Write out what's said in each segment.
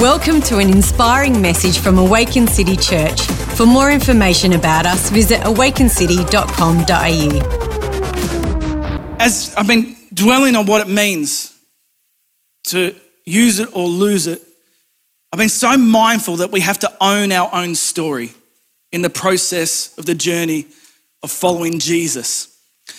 Welcome to an inspiring message from Awaken City Church. For more information about us, visit awakencity.com.au. As I've been dwelling on what it means to use it or lose it, I've been so mindful that we have to own our own story in the process of the journey of following Jesus.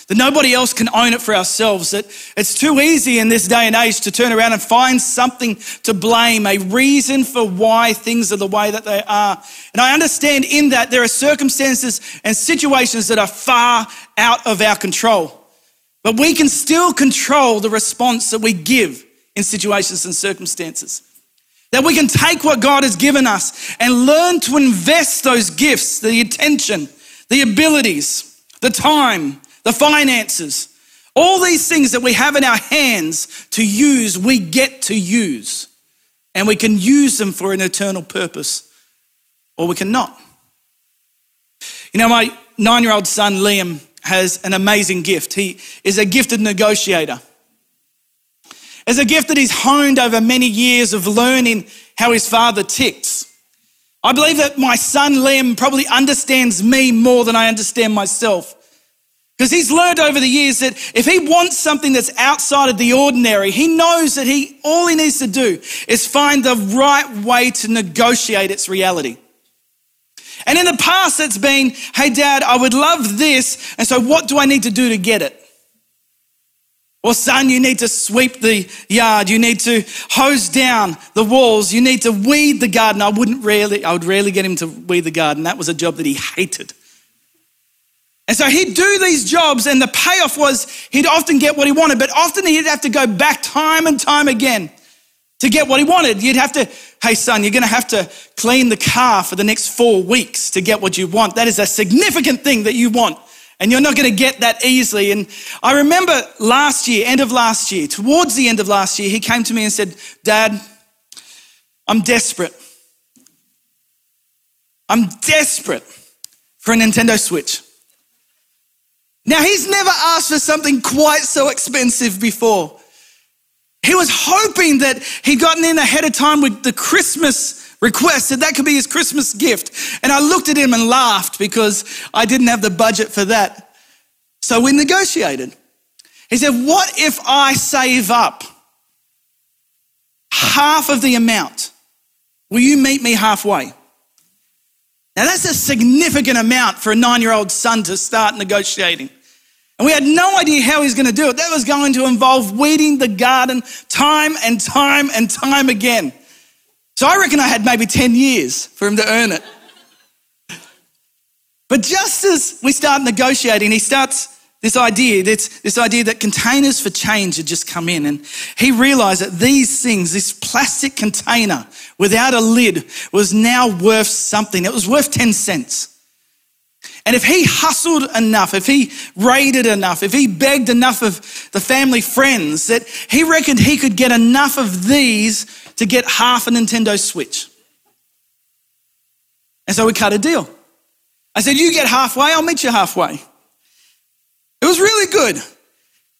That nobody else can own it for ourselves. That it's too easy in this day and age to turn around and find something to blame, a reason for why things are the way that they are. And I understand in that there are circumstances and situations that are far out of our control. But we can still control the response that we give in situations and circumstances. That we can take what God has given us and learn to invest those gifts, the attention, the abilities, the time, the finances, all these things that we have in our hands to use, we get to use. And we can use them for an eternal purpose, or we cannot. You know, my nine year old son, Liam, has an amazing gift. He is a gifted negotiator. It's a gift that he's honed over many years of learning how his father ticks. I believe that my son Liam probably understands me more than I understand myself. Because he's learned over the years that if he wants something that's outside of the ordinary, he knows that he all he needs to do is find the right way to negotiate its reality. And in the past, it's been, hey, dad, I would love this. And so what do I need to do to get it? Or son, you need to sweep the yard. You need to hose down the walls. You need to weed the garden. I wouldn't really, I would rarely get him to weed the garden. That was a job that he hated. And so he'd do these jobs, and the payoff was he'd often get what he wanted, but often he'd have to go back time and time again to get what he wanted. You'd have to, hey, son, you're going to have to clean the car for the next four weeks to get what you want. That is a significant thing that you want. And you're not going to get that easily. And I remember last year, end of last year, towards the end of last year, he came to me and said, Dad, I'm desperate. I'm desperate for a Nintendo Switch. Now, he's never asked for something quite so expensive before. He was hoping that he'd gotten in ahead of time with the Christmas request, that that could be his Christmas gift. And I looked at him and laughed because I didn't have the budget for that. So we negotiated. He said, What if I save up half of the amount? Will you meet me halfway? Now, that's a significant amount for a nine year old son to start negotiating. And we had no idea how he was going to do it. That was going to involve weeding the garden time and time and time again. So I reckon I had maybe 10 years for him to earn it. But just as we start negotiating, he starts this idea, this, this idea that containers for change had just come in. And he realized that these things, this plastic container without a lid, was now worth something. It was worth 10 cents. And if he hustled enough, if he raided enough, if he begged enough of the family friends, that he reckoned he could get enough of these to get half a Nintendo Switch. And so we cut a deal. I said, You get halfway, I'll meet you halfway. It was really good.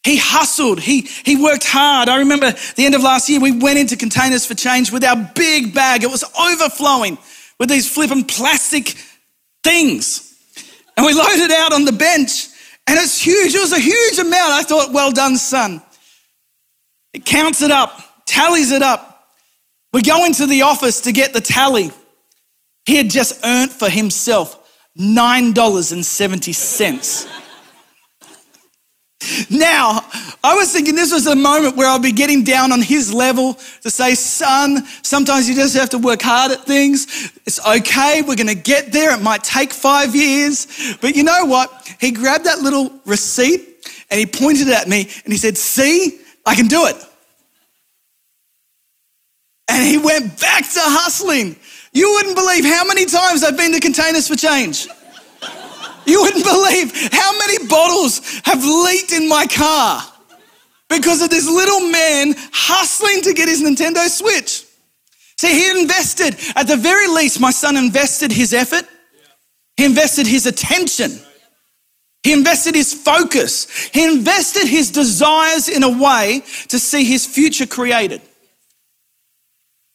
He hustled, he, he worked hard. I remember the end of last year, we went into containers for change with our big bag. It was overflowing with these flipping plastic things. And we loaded out on the bench, and it's huge. It was a huge amount. I thought, well done, son. It counts it up, tallies it up. We go into the office to get the tally. He had just earned for himself $9.70. Now, I was thinking this was a moment where I'd be getting down on his level to say, son, sometimes you just have to work hard at things. It's okay. We're going to get there. It might take five years. But you know what? He grabbed that little receipt and he pointed at me and he said, see, I can do it. And he went back to hustling. You wouldn't believe how many times I've been to Containers for Change. You wouldn't believe how many bottles have leaked in my car because of this little man hustling to get his Nintendo Switch. See, he invested, at the very least, my son invested his effort, he invested his attention, he invested his focus, he invested his desires in a way to see his future created.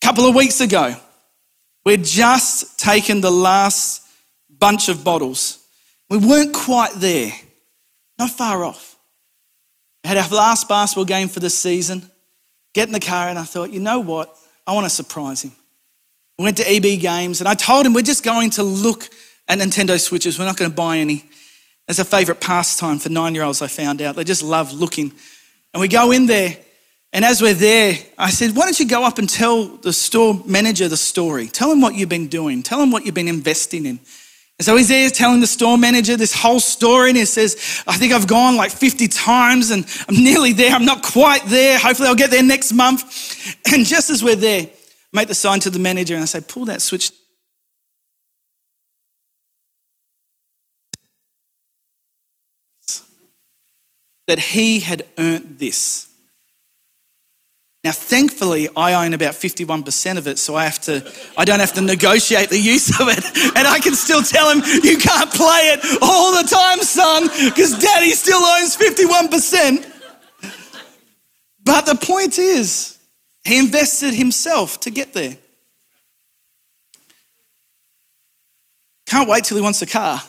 A couple of weeks ago, we'd just taken the last bunch of bottles. We weren't quite there, not far off. We had our last basketball game for the season. Get in the car, and I thought, you know what? I want to surprise him. We went to EB Games, and I told him we're just going to look at Nintendo Switches. We're not going to buy any. It's a favorite pastime for nine year olds, I found out. They just love looking. And we go in there, and as we're there, I said, Why don't you go up and tell the store manager the story? Tell him what you've been doing, tell him what you've been investing in. And so he's there telling the store manager this whole story, and he says, I think I've gone like 50 times and I'm nearly there. I'm not quite there. Hopefully, I'll get there next month. And just as we're there, make the sign to the manager and I say, Pull that switch that he had earned this. Now, thankfully, I own about 51% of it, so I have to, I don't have to negotiate the use of it. And I can still tell him, you can't play it all the time, son, because daddy still owns 51%. But the point is, he invested himself to get there. Can't wait till he wants a car.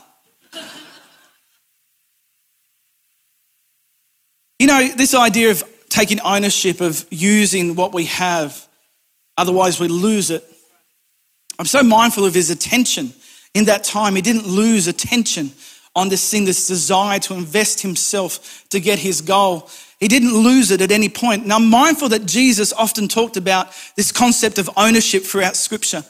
You know, this idea of taking ownership of using what we have, otherwise we lose it. I'm so mindful of his attention in that time. He didn't lose attention on this thing, this desire to invest himself to get his goal. He didn't lose it at any point. Now, I'm mindful that Jesus often talked about this concept of ownership throughout scripture.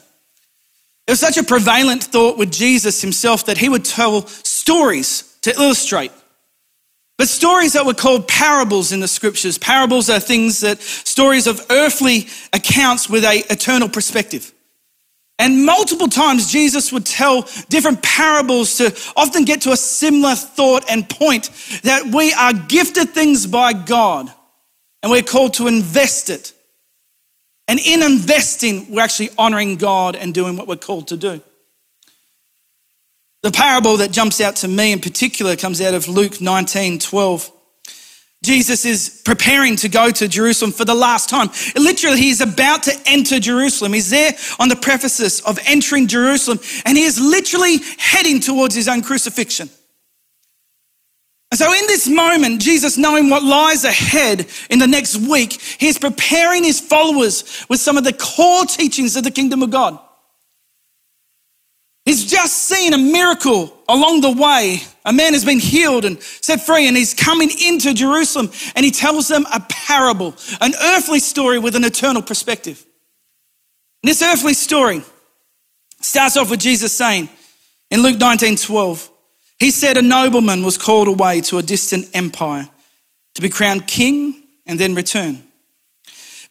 It was such a prevalent thought with Jesus himself that he would tell stories to illustrate but stories that were called parables in the scriptures. Parables are things that, stories of earthly accounts with a eternal perspective. And multiple times Jesus would tell different parables to often get to a similar thought and point that we are gifted things by God and we're called to invest it. And in investing, we're actually honoring God and doing what we're called to do. The parable that jumps out to me in particular comes out of Luke 19 12. Jesus is preparing to go to Jerusalem for the last time. Literally, he's about to enter Jerusalem. He's there on the prefaces of entering Jerusalem, and he is literally heading towards his own crucifixion. And so, in this moment, Jesus, knowing what lies ahead in the next week, he's preparing his followers with some of the core teachings of the kingdom of God. He's just seen a miracle along the way. A man has been healed and set free, and he's coming into Jerusalem and he tells them a parable, an earthly story with an eternal perspective. And this earthly story starts off with Jesus saying in Luke 19 12, he said, A nobleman was called away to a distant empire to be crowned king and then return.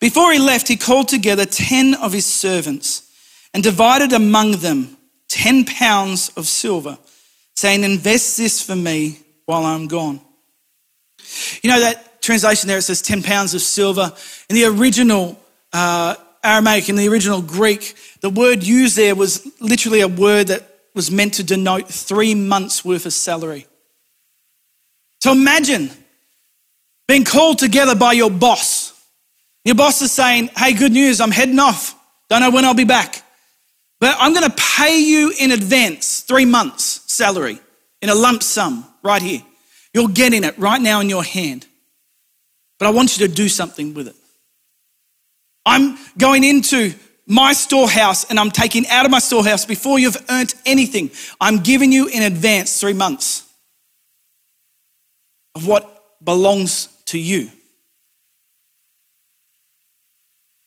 Before he left, he called together 10 of his servants and divided among them 10 pounds of silver, saying, Invest this for me while I'm gone. You know that translation there, it says 10 pounds of silver. In the original uh, Aramaic, in the original Greek, the word used there was literally a word that was meant to denote three months' worth of salary. So imagine being called together by your boss. Your boss is saying, Hey, good news, I'm heading off. Don't know when I'll be back. But I'm going to pay you in advance three months' salary in a lump sum right here. You're getting it right now in your hand. But I want you to do something with it. I'm going into my storehouse and I'm taking out of my storehouse before you've earned anything. I'm giving you in advance three months of what belongs to you.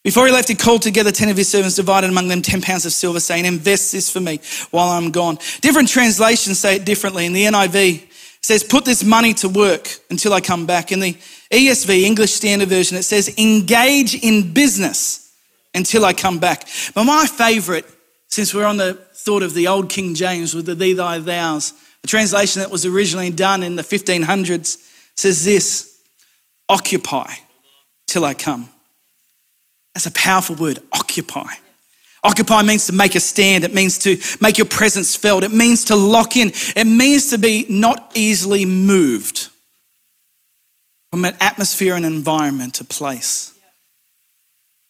Before he left, he called together 10 of his servants, divided among them 10 pounds of silver, saying, Invest this for me while I'm gone. Different translations say it differently. In the NIV, says, Put this money to work until I come back. In the ESV, English Standard Version, it says, Engage in business until I come back. But my favorite, since we're on the thought of the old King James with the thee, thy, thous, the translation that was originally done in the 1500s says this Occupy till I come. That's a powerful word, occupy. Occupy means to make a stand. It means to make your presence felt. It means to lock in. It means to be not easily moved from an atmosphere and environment, a place.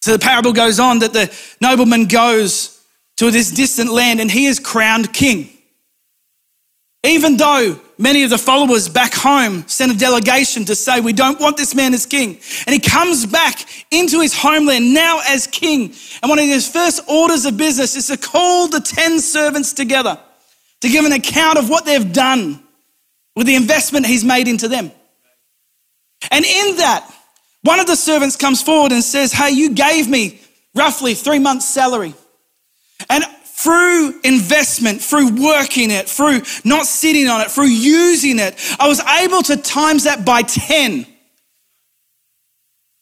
So the parable goes on that the nobleman goes to this distant land and he is crowned king. Even though many of the followers back home sent a delegation to say, We don't want this man as king. And he comes back into his homeland now as king. And one of his first orders of business is to call the 10 servants together to give an account of what they've done with the investment he's made into them. And in that, one of the servants comes forward and says, Hey, you gave me roughly three months' salary. And through investment, through working it, through not sitting on it, through using it, I was able to times that by 10.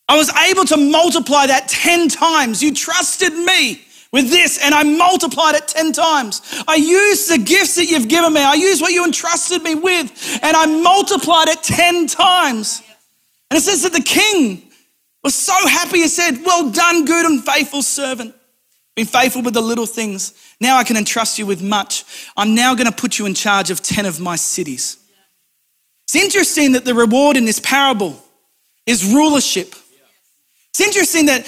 I was able to multiply that 10 times. You trusted me with this and I multiplied it 10 times. I used the gifts that you've given me. I used what you entrusted me with and I multiplied it 10 times. And it says that the king was so happy. He said, Well done, good and faithful servant. Been faithful with the little things. Now I can entrust you with much. I'm now going to put you in charge of 10 of my cities. It's interesting that the reward in this parable is rulership. It's interesting that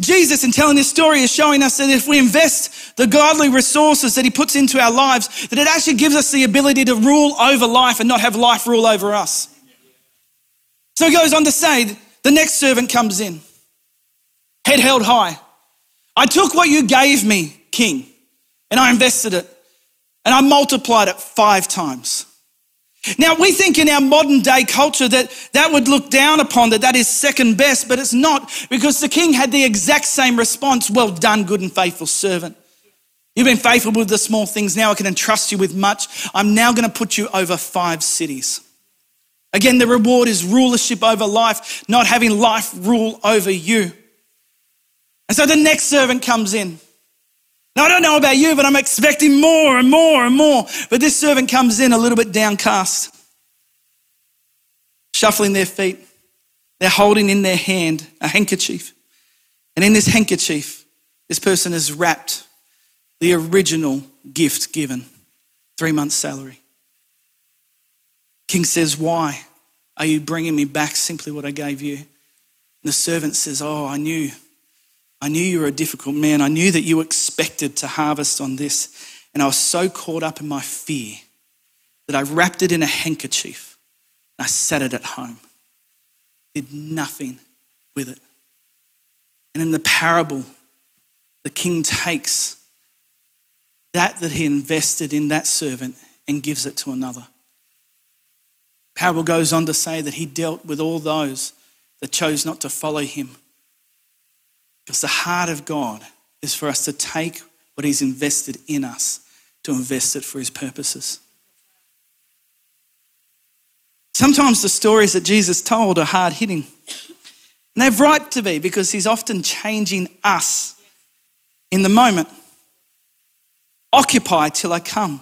Jesus, in telling this story, is showing us that if we invest the godly resources that He puts into our lives, that it actually gives us the ability to rule over life and not have life rule over us. So he goes on to say, the next servant comes in, head held high. I took what you gave me, king, and I invested it, and I multiplied it five times. Now, we think in our modern day culture that that would look down upon, that that is second best, but it's not because the king had the exact same response Well done, good and faithful servant. You've been faithful with the small things. Now I can entrust you with much. I'm now going to put you over five cities. Again, the reward is rulership over life, not having life rule over you. And so the next servant comes in. Now, I don't know about you, but I'm expecting more and more and more. But this servant comes in a little bit downcast, shuffling their feet. They're holding in their hand a handkerchief. And in this handkerchief, this person has wrapped the original gift given three months' salary. King says, Why are you bringing me back simply what I gave you? And the servant says, Oh, I knew. I knew you were a difficult man. I knew that you expected to harvest on this. And I was so caught up in my fear that I wrapped it in a handkerchief and I set it at home. Did nothing with it. And in the parable, the king takes that that he invested in that servant and gives it to another. Parable goes on to say that he dealt with all those that chose not to follow him. Because the heart of God is for us to take what he's invested in us to invest it for his purposes. Sometimes the stories that Jesus told are hard hitting. And they've right to be because he's often changing us in the moment. Occupy till I come.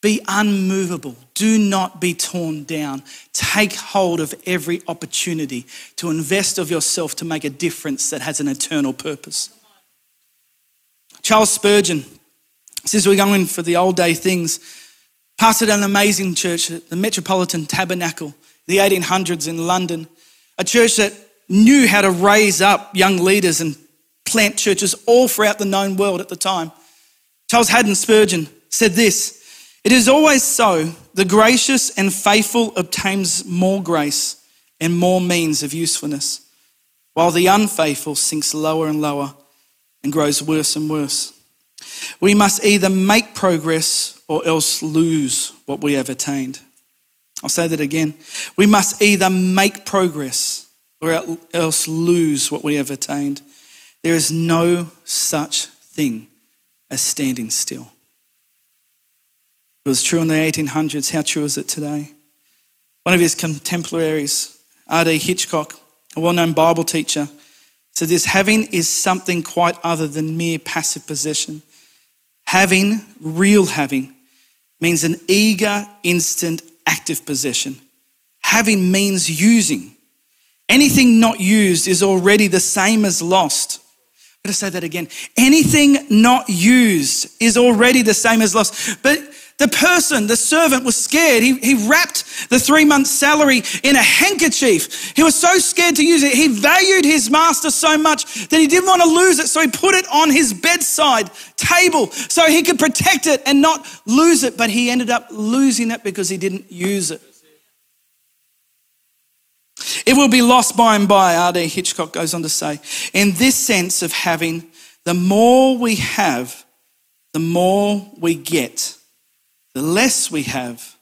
Be unmovable. Do not be torn down. Take hold of every opportunity to invest of yourself to make a difference that has an eternal purpose. Charles Spurgeon says we're going for the old day things. Pastored an amazing church, the Metropolitan Tabernacle, the 1800s in London, a church that knew how to raise up young leaders and plant churches all throughout the known world at the time. Charles Haddon Spurgeon said this it is always so. The gracious and faithful obtains more grace and more means of usefulness, while the unfaithful sinks lower and lower and grows worse and worse. We must either make progress or else lose what we have attained. I'll say that again. We must either make progress or else lose what we have attained. There is no such thing as standing still. It was true in the 1800s. How true is it today? One of his contemporaries, R.D. Hitchcock, a well known Bible teacher, said this having is something quite other than mere passive possession. Having, real having, means an eager, instant, active possession. Having means using. Anything not used is already the same as lost. I'm going to say that again. Anything not used is already the same as lost. But the person, the servant was scared. He, he wrapped the three months salary in a handkerchief. He was so scared to use it. He valued his master so much that he didn't want to lose it. So he put it on his bedside table so he could protect it and not lose it. But he ended up losing it because he didn't use it. It will be lost by and by, R.D. Hitchcock goes on to say, in this sense of having the more we have, the more we get. The less we have,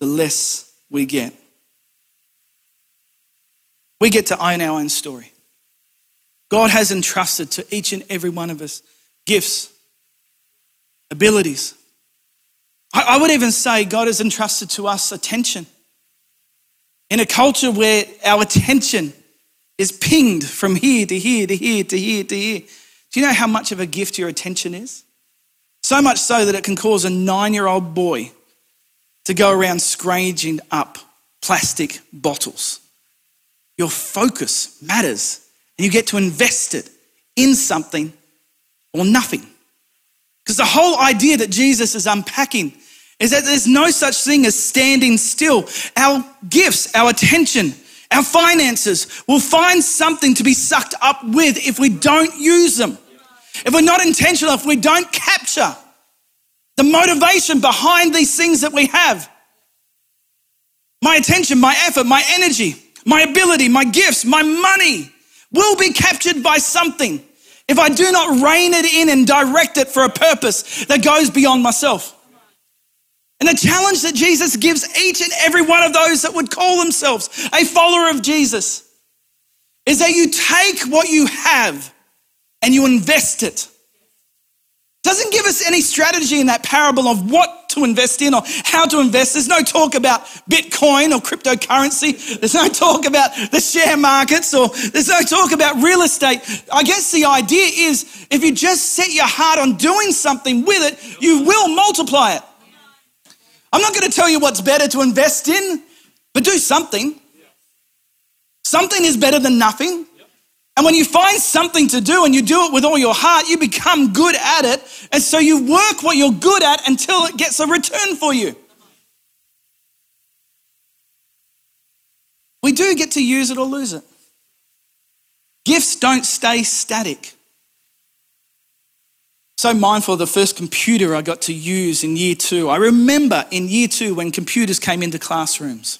the less we get. We get to own our own story. God has entrusted to each and every one of us gifts, abilities. I would even say God has entrusted to us attention. In a culture where our attention is pinged from here to here to here to here to here, do you know how much of a gift your attention is? So much so that it can cause a nine year old boy to go around scranging up plastic bottles. Your focus matters, and you get to invest it in something or nothing. Because the whole idea that Jesus is unpacking is that there's no such thing as standing still. Our gifts, our attention, our finances will find something to be sucked up with if we don't use them. If we're not intentional, if we don't capture the motivation behind these things that we have, my attention, my effort, my energy, my ability, my gifts, my money will be captured by something if I do not rein it in and direct it for a purpose that goes beyond myself. And the challenge that Jesus gives each and every one of those that would call themselves a follower of Jesus is that you take what you have and you invest it. Doesn't give us any strategy in that parable of what to invest in or how to invest. There's no talk about Bitcoin or cryptocurrency. There's no talk about the share markets or there's no talk about real estate. I guess the idea is if you just set your heart on doing something with it, you will multiply it. I'm not going to tell you what's better to invest in, but do something. Something is better than nothing. And when you find something to do and you do it with all your heart, you become good at it. And so you work what you're good at until it gets a return for you. We do get to use it or lose it. Gifts don't stay static so mindful of the first computer I got to use in year two. I remember in year two when computers came into classrooms.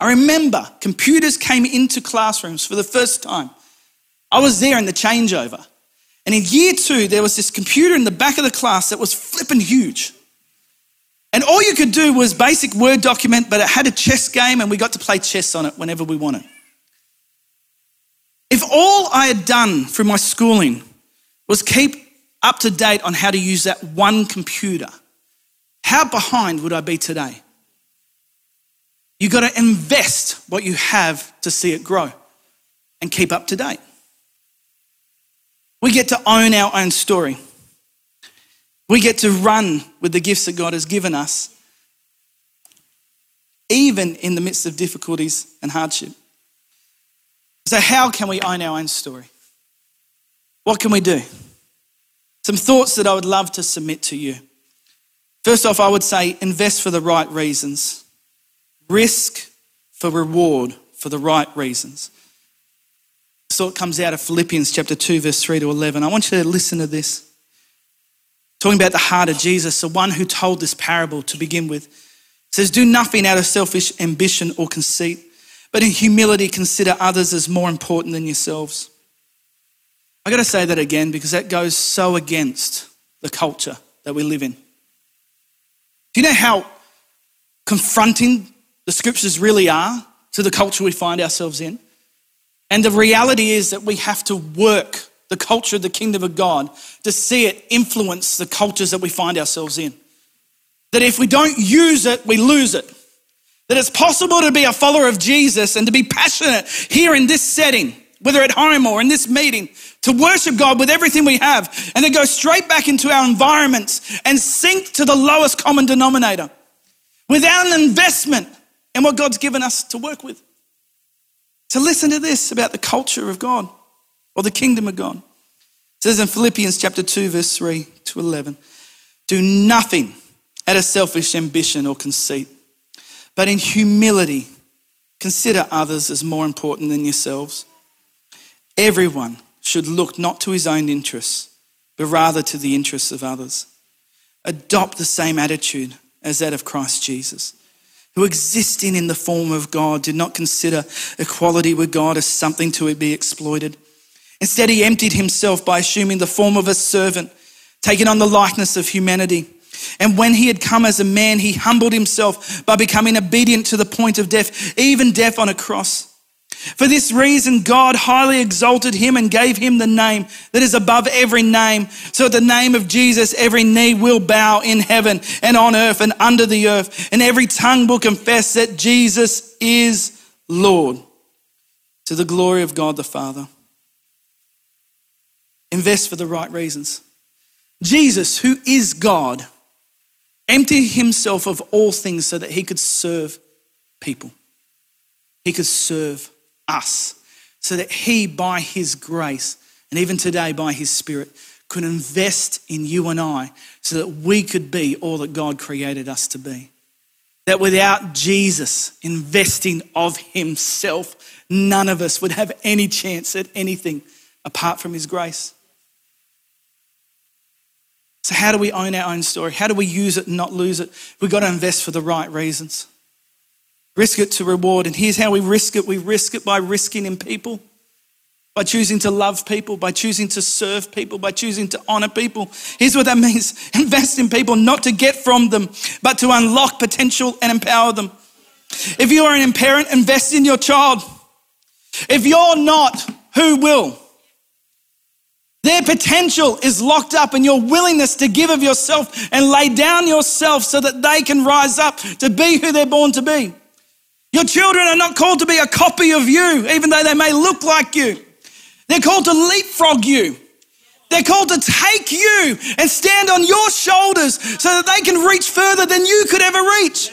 I remember computers came into classrooms for the first time. I was there in the changeover. And in year two, there was this computer in the back of the class that was flipping huge. And all you could do was basic Word document, but it had a chess game and we got to play chess on it whenever we wanted. If all I had done through my schooling was keep up to date on how to use that one computer, how behind would I be today? You've got to invest what you have to see it grow and keep up to date. We get to own our own story. We get to run with the gifts that God has given us, even in the midst of difficulties and hardship. So, how can we own our own story? What can we do? Some thoughts that I would love to submit to you. First off, I would say invest for the right reasons, risk for reward for the right reasons. So it comes out of Philippians chapter 2, verse 3 to 11. I want you to listen to this. Talking about the heart of Jesus, the one who told this parable to begin with. It says, Do nothing out of selfish ambition or conceit, but in humility consider others as more important than yourselves. I got to say that again because that goes so against the culture that we live in. Do you know how confronting the scriptures really are to the culture we find ourselves in? And the reality is that we have to work the culture of the kingdom of God to see it influence the cultures that we find ourselves in. That if we don't use it, we lose it. That it's possible to be a follower of Jesus and to be passionate here in this setting, whether at home or in this meeting, to worship God with everything we have, and then go straight back into our environments and sink to the lowest common denominator without an investment in what God's given us to work with. So listen to this about the culture of God or the kingdom of God. It says in Philippians chapter 2, verse 3 to 11, do nothing out of selfish ambition or conceit, but in humility, consider others as more important than yourselves. Everyone should look not to his own interests, but rather to the interests of others. Adopt the same attitude as that of Christ Jesus, who existing in the form of God did not consider equality with God as something to be exploited. Instead, he emptied himself by assuming the form of a servant, taking on the likeness of humanity. And when he had come as a man, he humbled himself by becoming obedient to the point of death, even death on a cross. For this reason, God highly exalted him and gave him the name that is above every name. So at the name of Jesus, every knee will bow in heaven and on earth and under the earth, and every tongue will confess that Jesus is Lord to the glory of God the Father. Invest for the right reasons. Jesus, who is God, emptied himself of all things so that he could serve people. He could serve us so that He, by His grace, and even today by His Spirit, could invest in you and I so that we could be all that God created us to be. That without Jesus investing of Himself, none of us would have any chance at anything apart from His grace. So, how do we own our own story? How do we use it and not lose it? We've got to invest for the right reasons. Risk it to reward. And here's how we risk it we risk it by risking in people, by choosing to love people, by choosing to serve people, by choosing to honor people. Here's what that means invest in people not to get from them, but to unlock potential and empower them. If you are an parent, invest in your child. If you're not, who will? Their potential is locked up in your willingness to give of yourself and lay down yourself so that they can rise up to be who they're born to be. Your children are not called to be a copy of you, even though they may look like you. They're called to leapfrog you. They're called to take you and stand on your shoulders so that they can reach further than you could ever reach.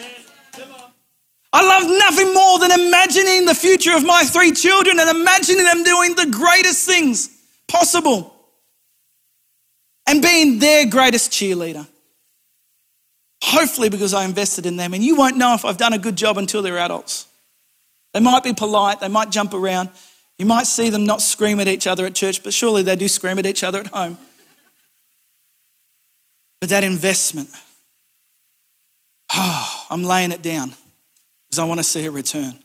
I love nothing more than imagining the future of my three children and imagining them doing the greatest things possible and being their greatest cheerleader. Hopefully, because I invested in them. And you won't know if I've done a good job until they're adults. They might be polite, they might jump around. You might see them not scream at each other at church, but surely they do scream at each other at home. But that investment, oh, I'm laying it down because I want to see a return.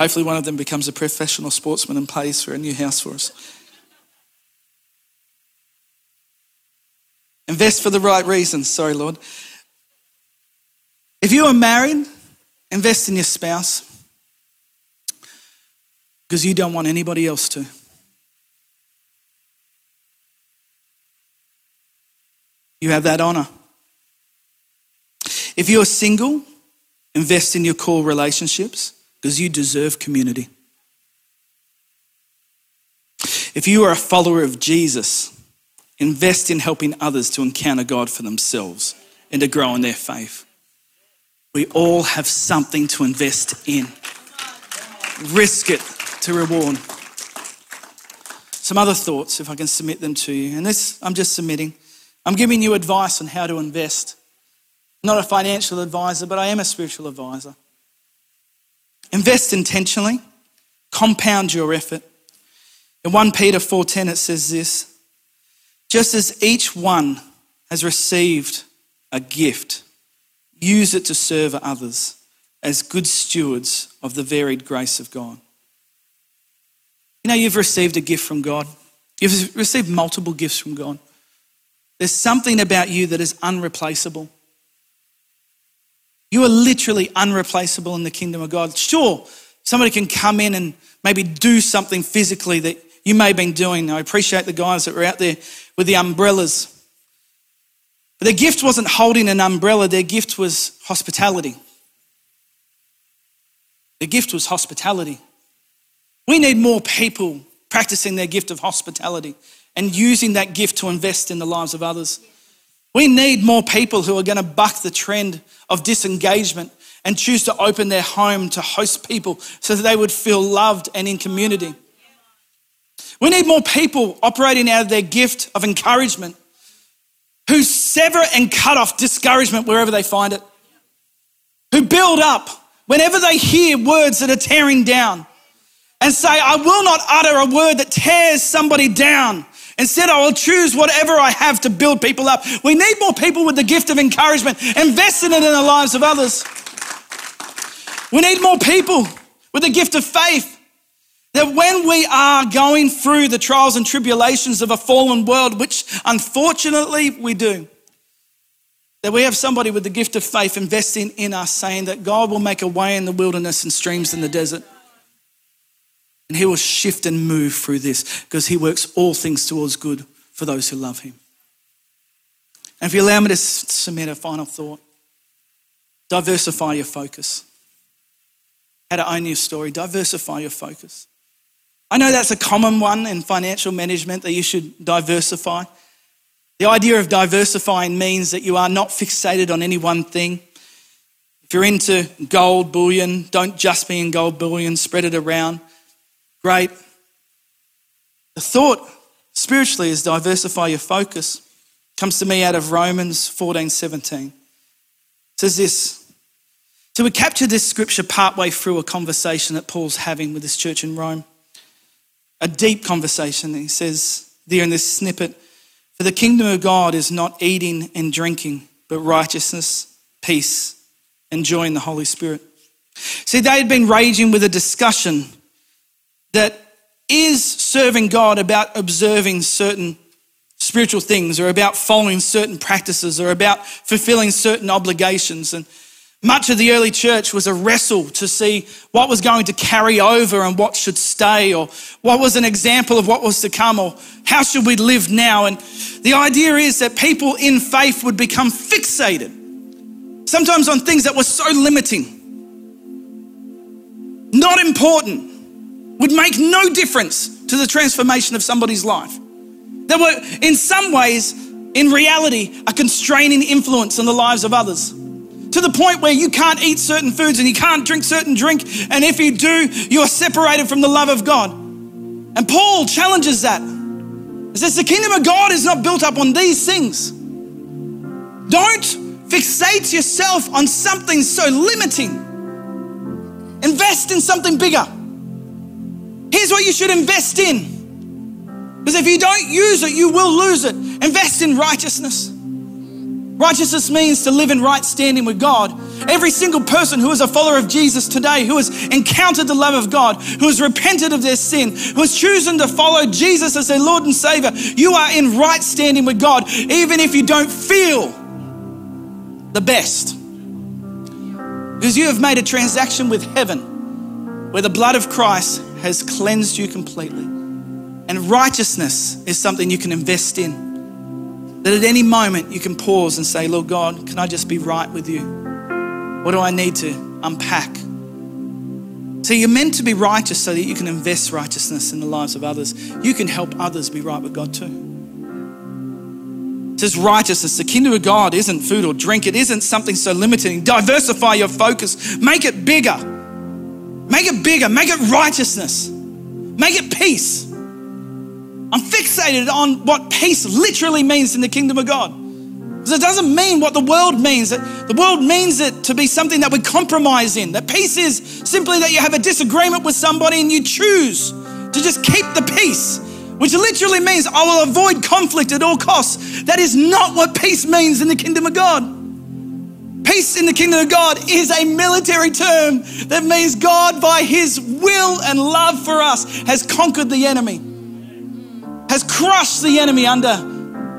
Hopefully, one of them becomes a professional sportsman and pays for a new house for us. Invest for the right reasons. Sorry, Lord. If you are married, invest in your spouse because you don't want anybody else to. You have that honor. If you're single, invest in your core relationships because you deserve community. If you are a follower of Jesus, Invest in helping others to encounter God for themselves and to grow in their faith. We all have something to invest in. Risk it to reward. Some other thoughts, if I can submit them to you. And this, I'm just submitting. I'm giving you advice on how to invest. I'm not a financial advisor, but I am a spiritual advisor. Invest intentionally, compound your effort. In 1 Peter 4:10 it says this, just as each one has received a gift, use it to serve others as good stewards of the varied grace of God. You know, you've received a gift from God, you've received multiple gifts from God. There's something about you that is unreplaceable. You are literally unreplaceable in the kingdom of God. Sure, somebody can come in and maybe do something physically that you may have been doing. I appreciate the guys that were out there with the umbrellas. But their gift wasn't holding an umbrella, their gift was hospitality. Their gift was hospitality. We need more people practicing their gift of hospitality and using that gift to invest in the lives of others. We need more people who are going to buck the trend of disengagement and choose to open their home to host people so that they would feel loved and in community. We need more people operating out of their gift of encouragement who sever and cut off discouragement wherever they find it, who build up whenever they hear words that are tearing down and say, I will not utter a word that tears somebody down. Instead, I will choose whatever I have to build people up. We need more people with the gift of encouragement, investing it in the lives of others. We need more people with the gift of faith. That when we are going through the trials and tribulations of a fallen world, which unfortunately we do, that we have somebody with the gift of faith investing in us, saying that God will make a way in the wilderness and streams in the desert. And he will shift and move through this because he works all things towards good for those who love him. And if you allow me to submit a final thought, diversify your focus. How to own your story, diversify your focus. I know that's a common one in financial management that you should diversify. The idea of diversifying means that you are not fixated on any one thing. If you're into gold bullion, don't just be in gold bullion, spread it around. Great. The thought spiritually is diversify your focus. It Comes to me out of Romans 14 17. It says this. So we capture this scripture partway through a conversation that Paul's having with this church in Rome a deep conversation. He says there in this snippet, for the kingdom of God is not eating and drinking, but righteousness, peace, and joy in the Holy Spirit. See, they had been raging with a discussion that is serving God about observing certain spiritual things or about following certain practices or about fulfilling certain obligations. And much of the early church was a wrestle to see what was going to carry over and what should stay, or what was an example of what was to come, or how should we live now. And the idea is that people in faith would become fixated, sometimes on things that were so limiting, not important, would make no difference to the transformation of somebody's life. That were, in some ways, in reality, a constraining influence on the lives of others to the point where you can't eat certain foods and you can't drink certain drink. And if you do, you are separated from the love of God. And Paul challenges that. He says, The kingdom of God is not built up on these things. Don't fixate yourself on something so limiting. Invest in something bigger. Here's what you should invest in. Because if you don't use it, you will lose it. Invest in righteousness. Righteousness means to live in right standing with God. Every single person who is a follower of Jesus today, who has encountered the love of God, who has repented of their sin, who has chosen to follow Jesus as their Lord and Savior, you are in right standing with God, even if you don't feel the best. Because you have made a transaction with heaven where the blood of Christ has cleansed you completely. And righteousness is something you can invest in. That at any moment you can pause and say, Lord God, can I just be right with you? What do I need to unpack? So you're meant to be righteous so that you can invest righteousness in the lives of others. You can help others be right with God too. It says righteousness. The kingdom of God isn't food or drink. It isn't something so limiting. Diversify your focus. Make it bigger. Make it bigger. Make it righteousness. Make it peace. I'm fixated on what peace literally means in the kingdom of God. Because it doesn't mean what the world means. The world means it to be something that we compromise in. That peace is simply that you have a disagreement with somebody and you choose to just keep the peace, which literally means I will avoid conflict at all costs. That is not what peace means in the kingdom of God. Peace in the kingdom of God is a military term that means God, by his will and love for us, has conquered the enemy has crushed the enemy under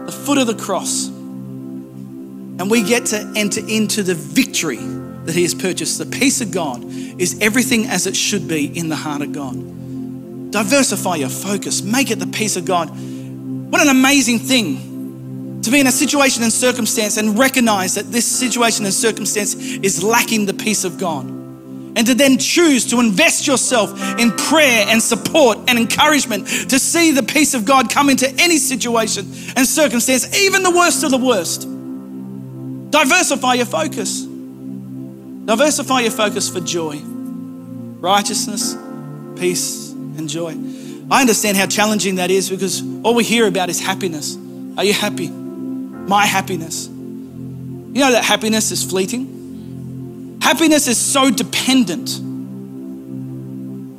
the foot of the cross. And we get to enter into the victory that He has purchased. The peace of God is everything as it should be in the heart of God. Diversify your focus, make it the peace of God. What an amazing thing to be in a situation and circumstance and recognize that this situation and circumstance is lacking the peace of God and to then choose to invest yourself in prayer and support and encouragement to see the peace of God come into any situation and circumstance, even the worst of the worst. Diversify your focus. Diversify your focus for joy, righteousness, peace, and joy. I understand how challenging that is because all we hear about is happiness. Are you happy? my happiness. You know that happiness is fleeting? Happiness is so dependent,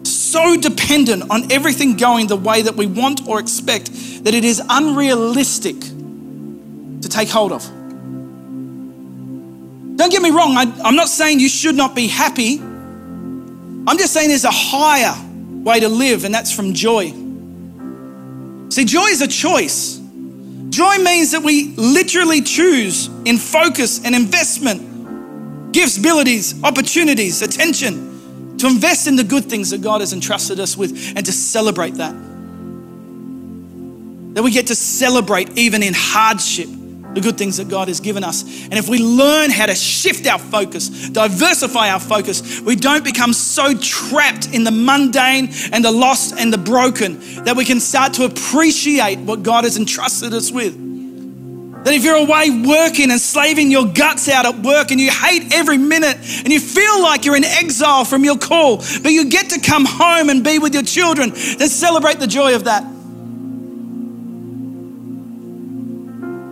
so dependent on everything going the way that we want or expect that it is unrealistic to take hold of. Don't get me wrong, I, am not saying you should not be happy. I'm just saying there's a higher way to live, and that's from joy. See, joy is a choice. Joy means that we literally choose in focus and investment, gifts, abilities, opportunities, attention to invest in the good things that God has entrusted us with and to celebrate that. That we get to celebrate even in hardship the good things that God has given us. And if we learn how to shift our focus, diversify our focus, we don't become so trapped in the mundane and the lost and the broken that we can start to appreciate what God has entrusted us with. That if you're away working and slaving your guts out at work and you hate every minute and you feel like you're in exile from your call, but you get to come home and be with your children, then celebrate the joy of that.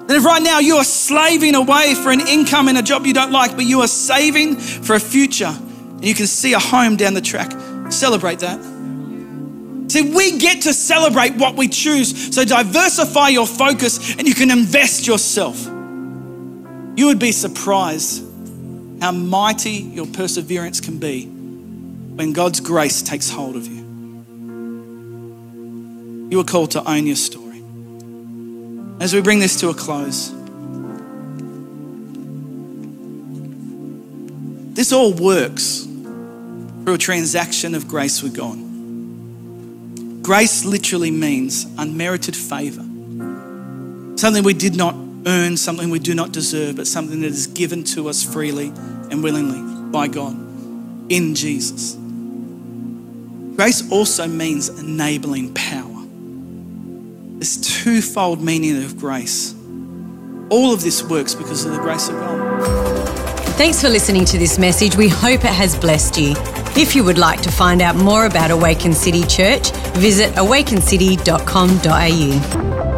That if right now you are slaving away for an income in a job you don't like, but you are saving for a future and you can see a home down the track, celebrate that. See, we get to celebrate what we choose. So diversify your focus and you can invest yourself. You would be surprised how mighty your perseverance can be when God's grace takes hold of you. You are called to own your story. As we bring this to a close, this all works through a transaction of grace with God. Grace literally means unmerited favor, something we did not earn, something we do not deserve, but something that is given to us freely and willingly by God in Jesus. Grace also means enabling power. This twofold meaning of grace. All of this works because of the grace of God. Thanks for listening to this message. We hope it has blessed you. If you would like to find out more about Awaken City Church, visit awakencity.com.au.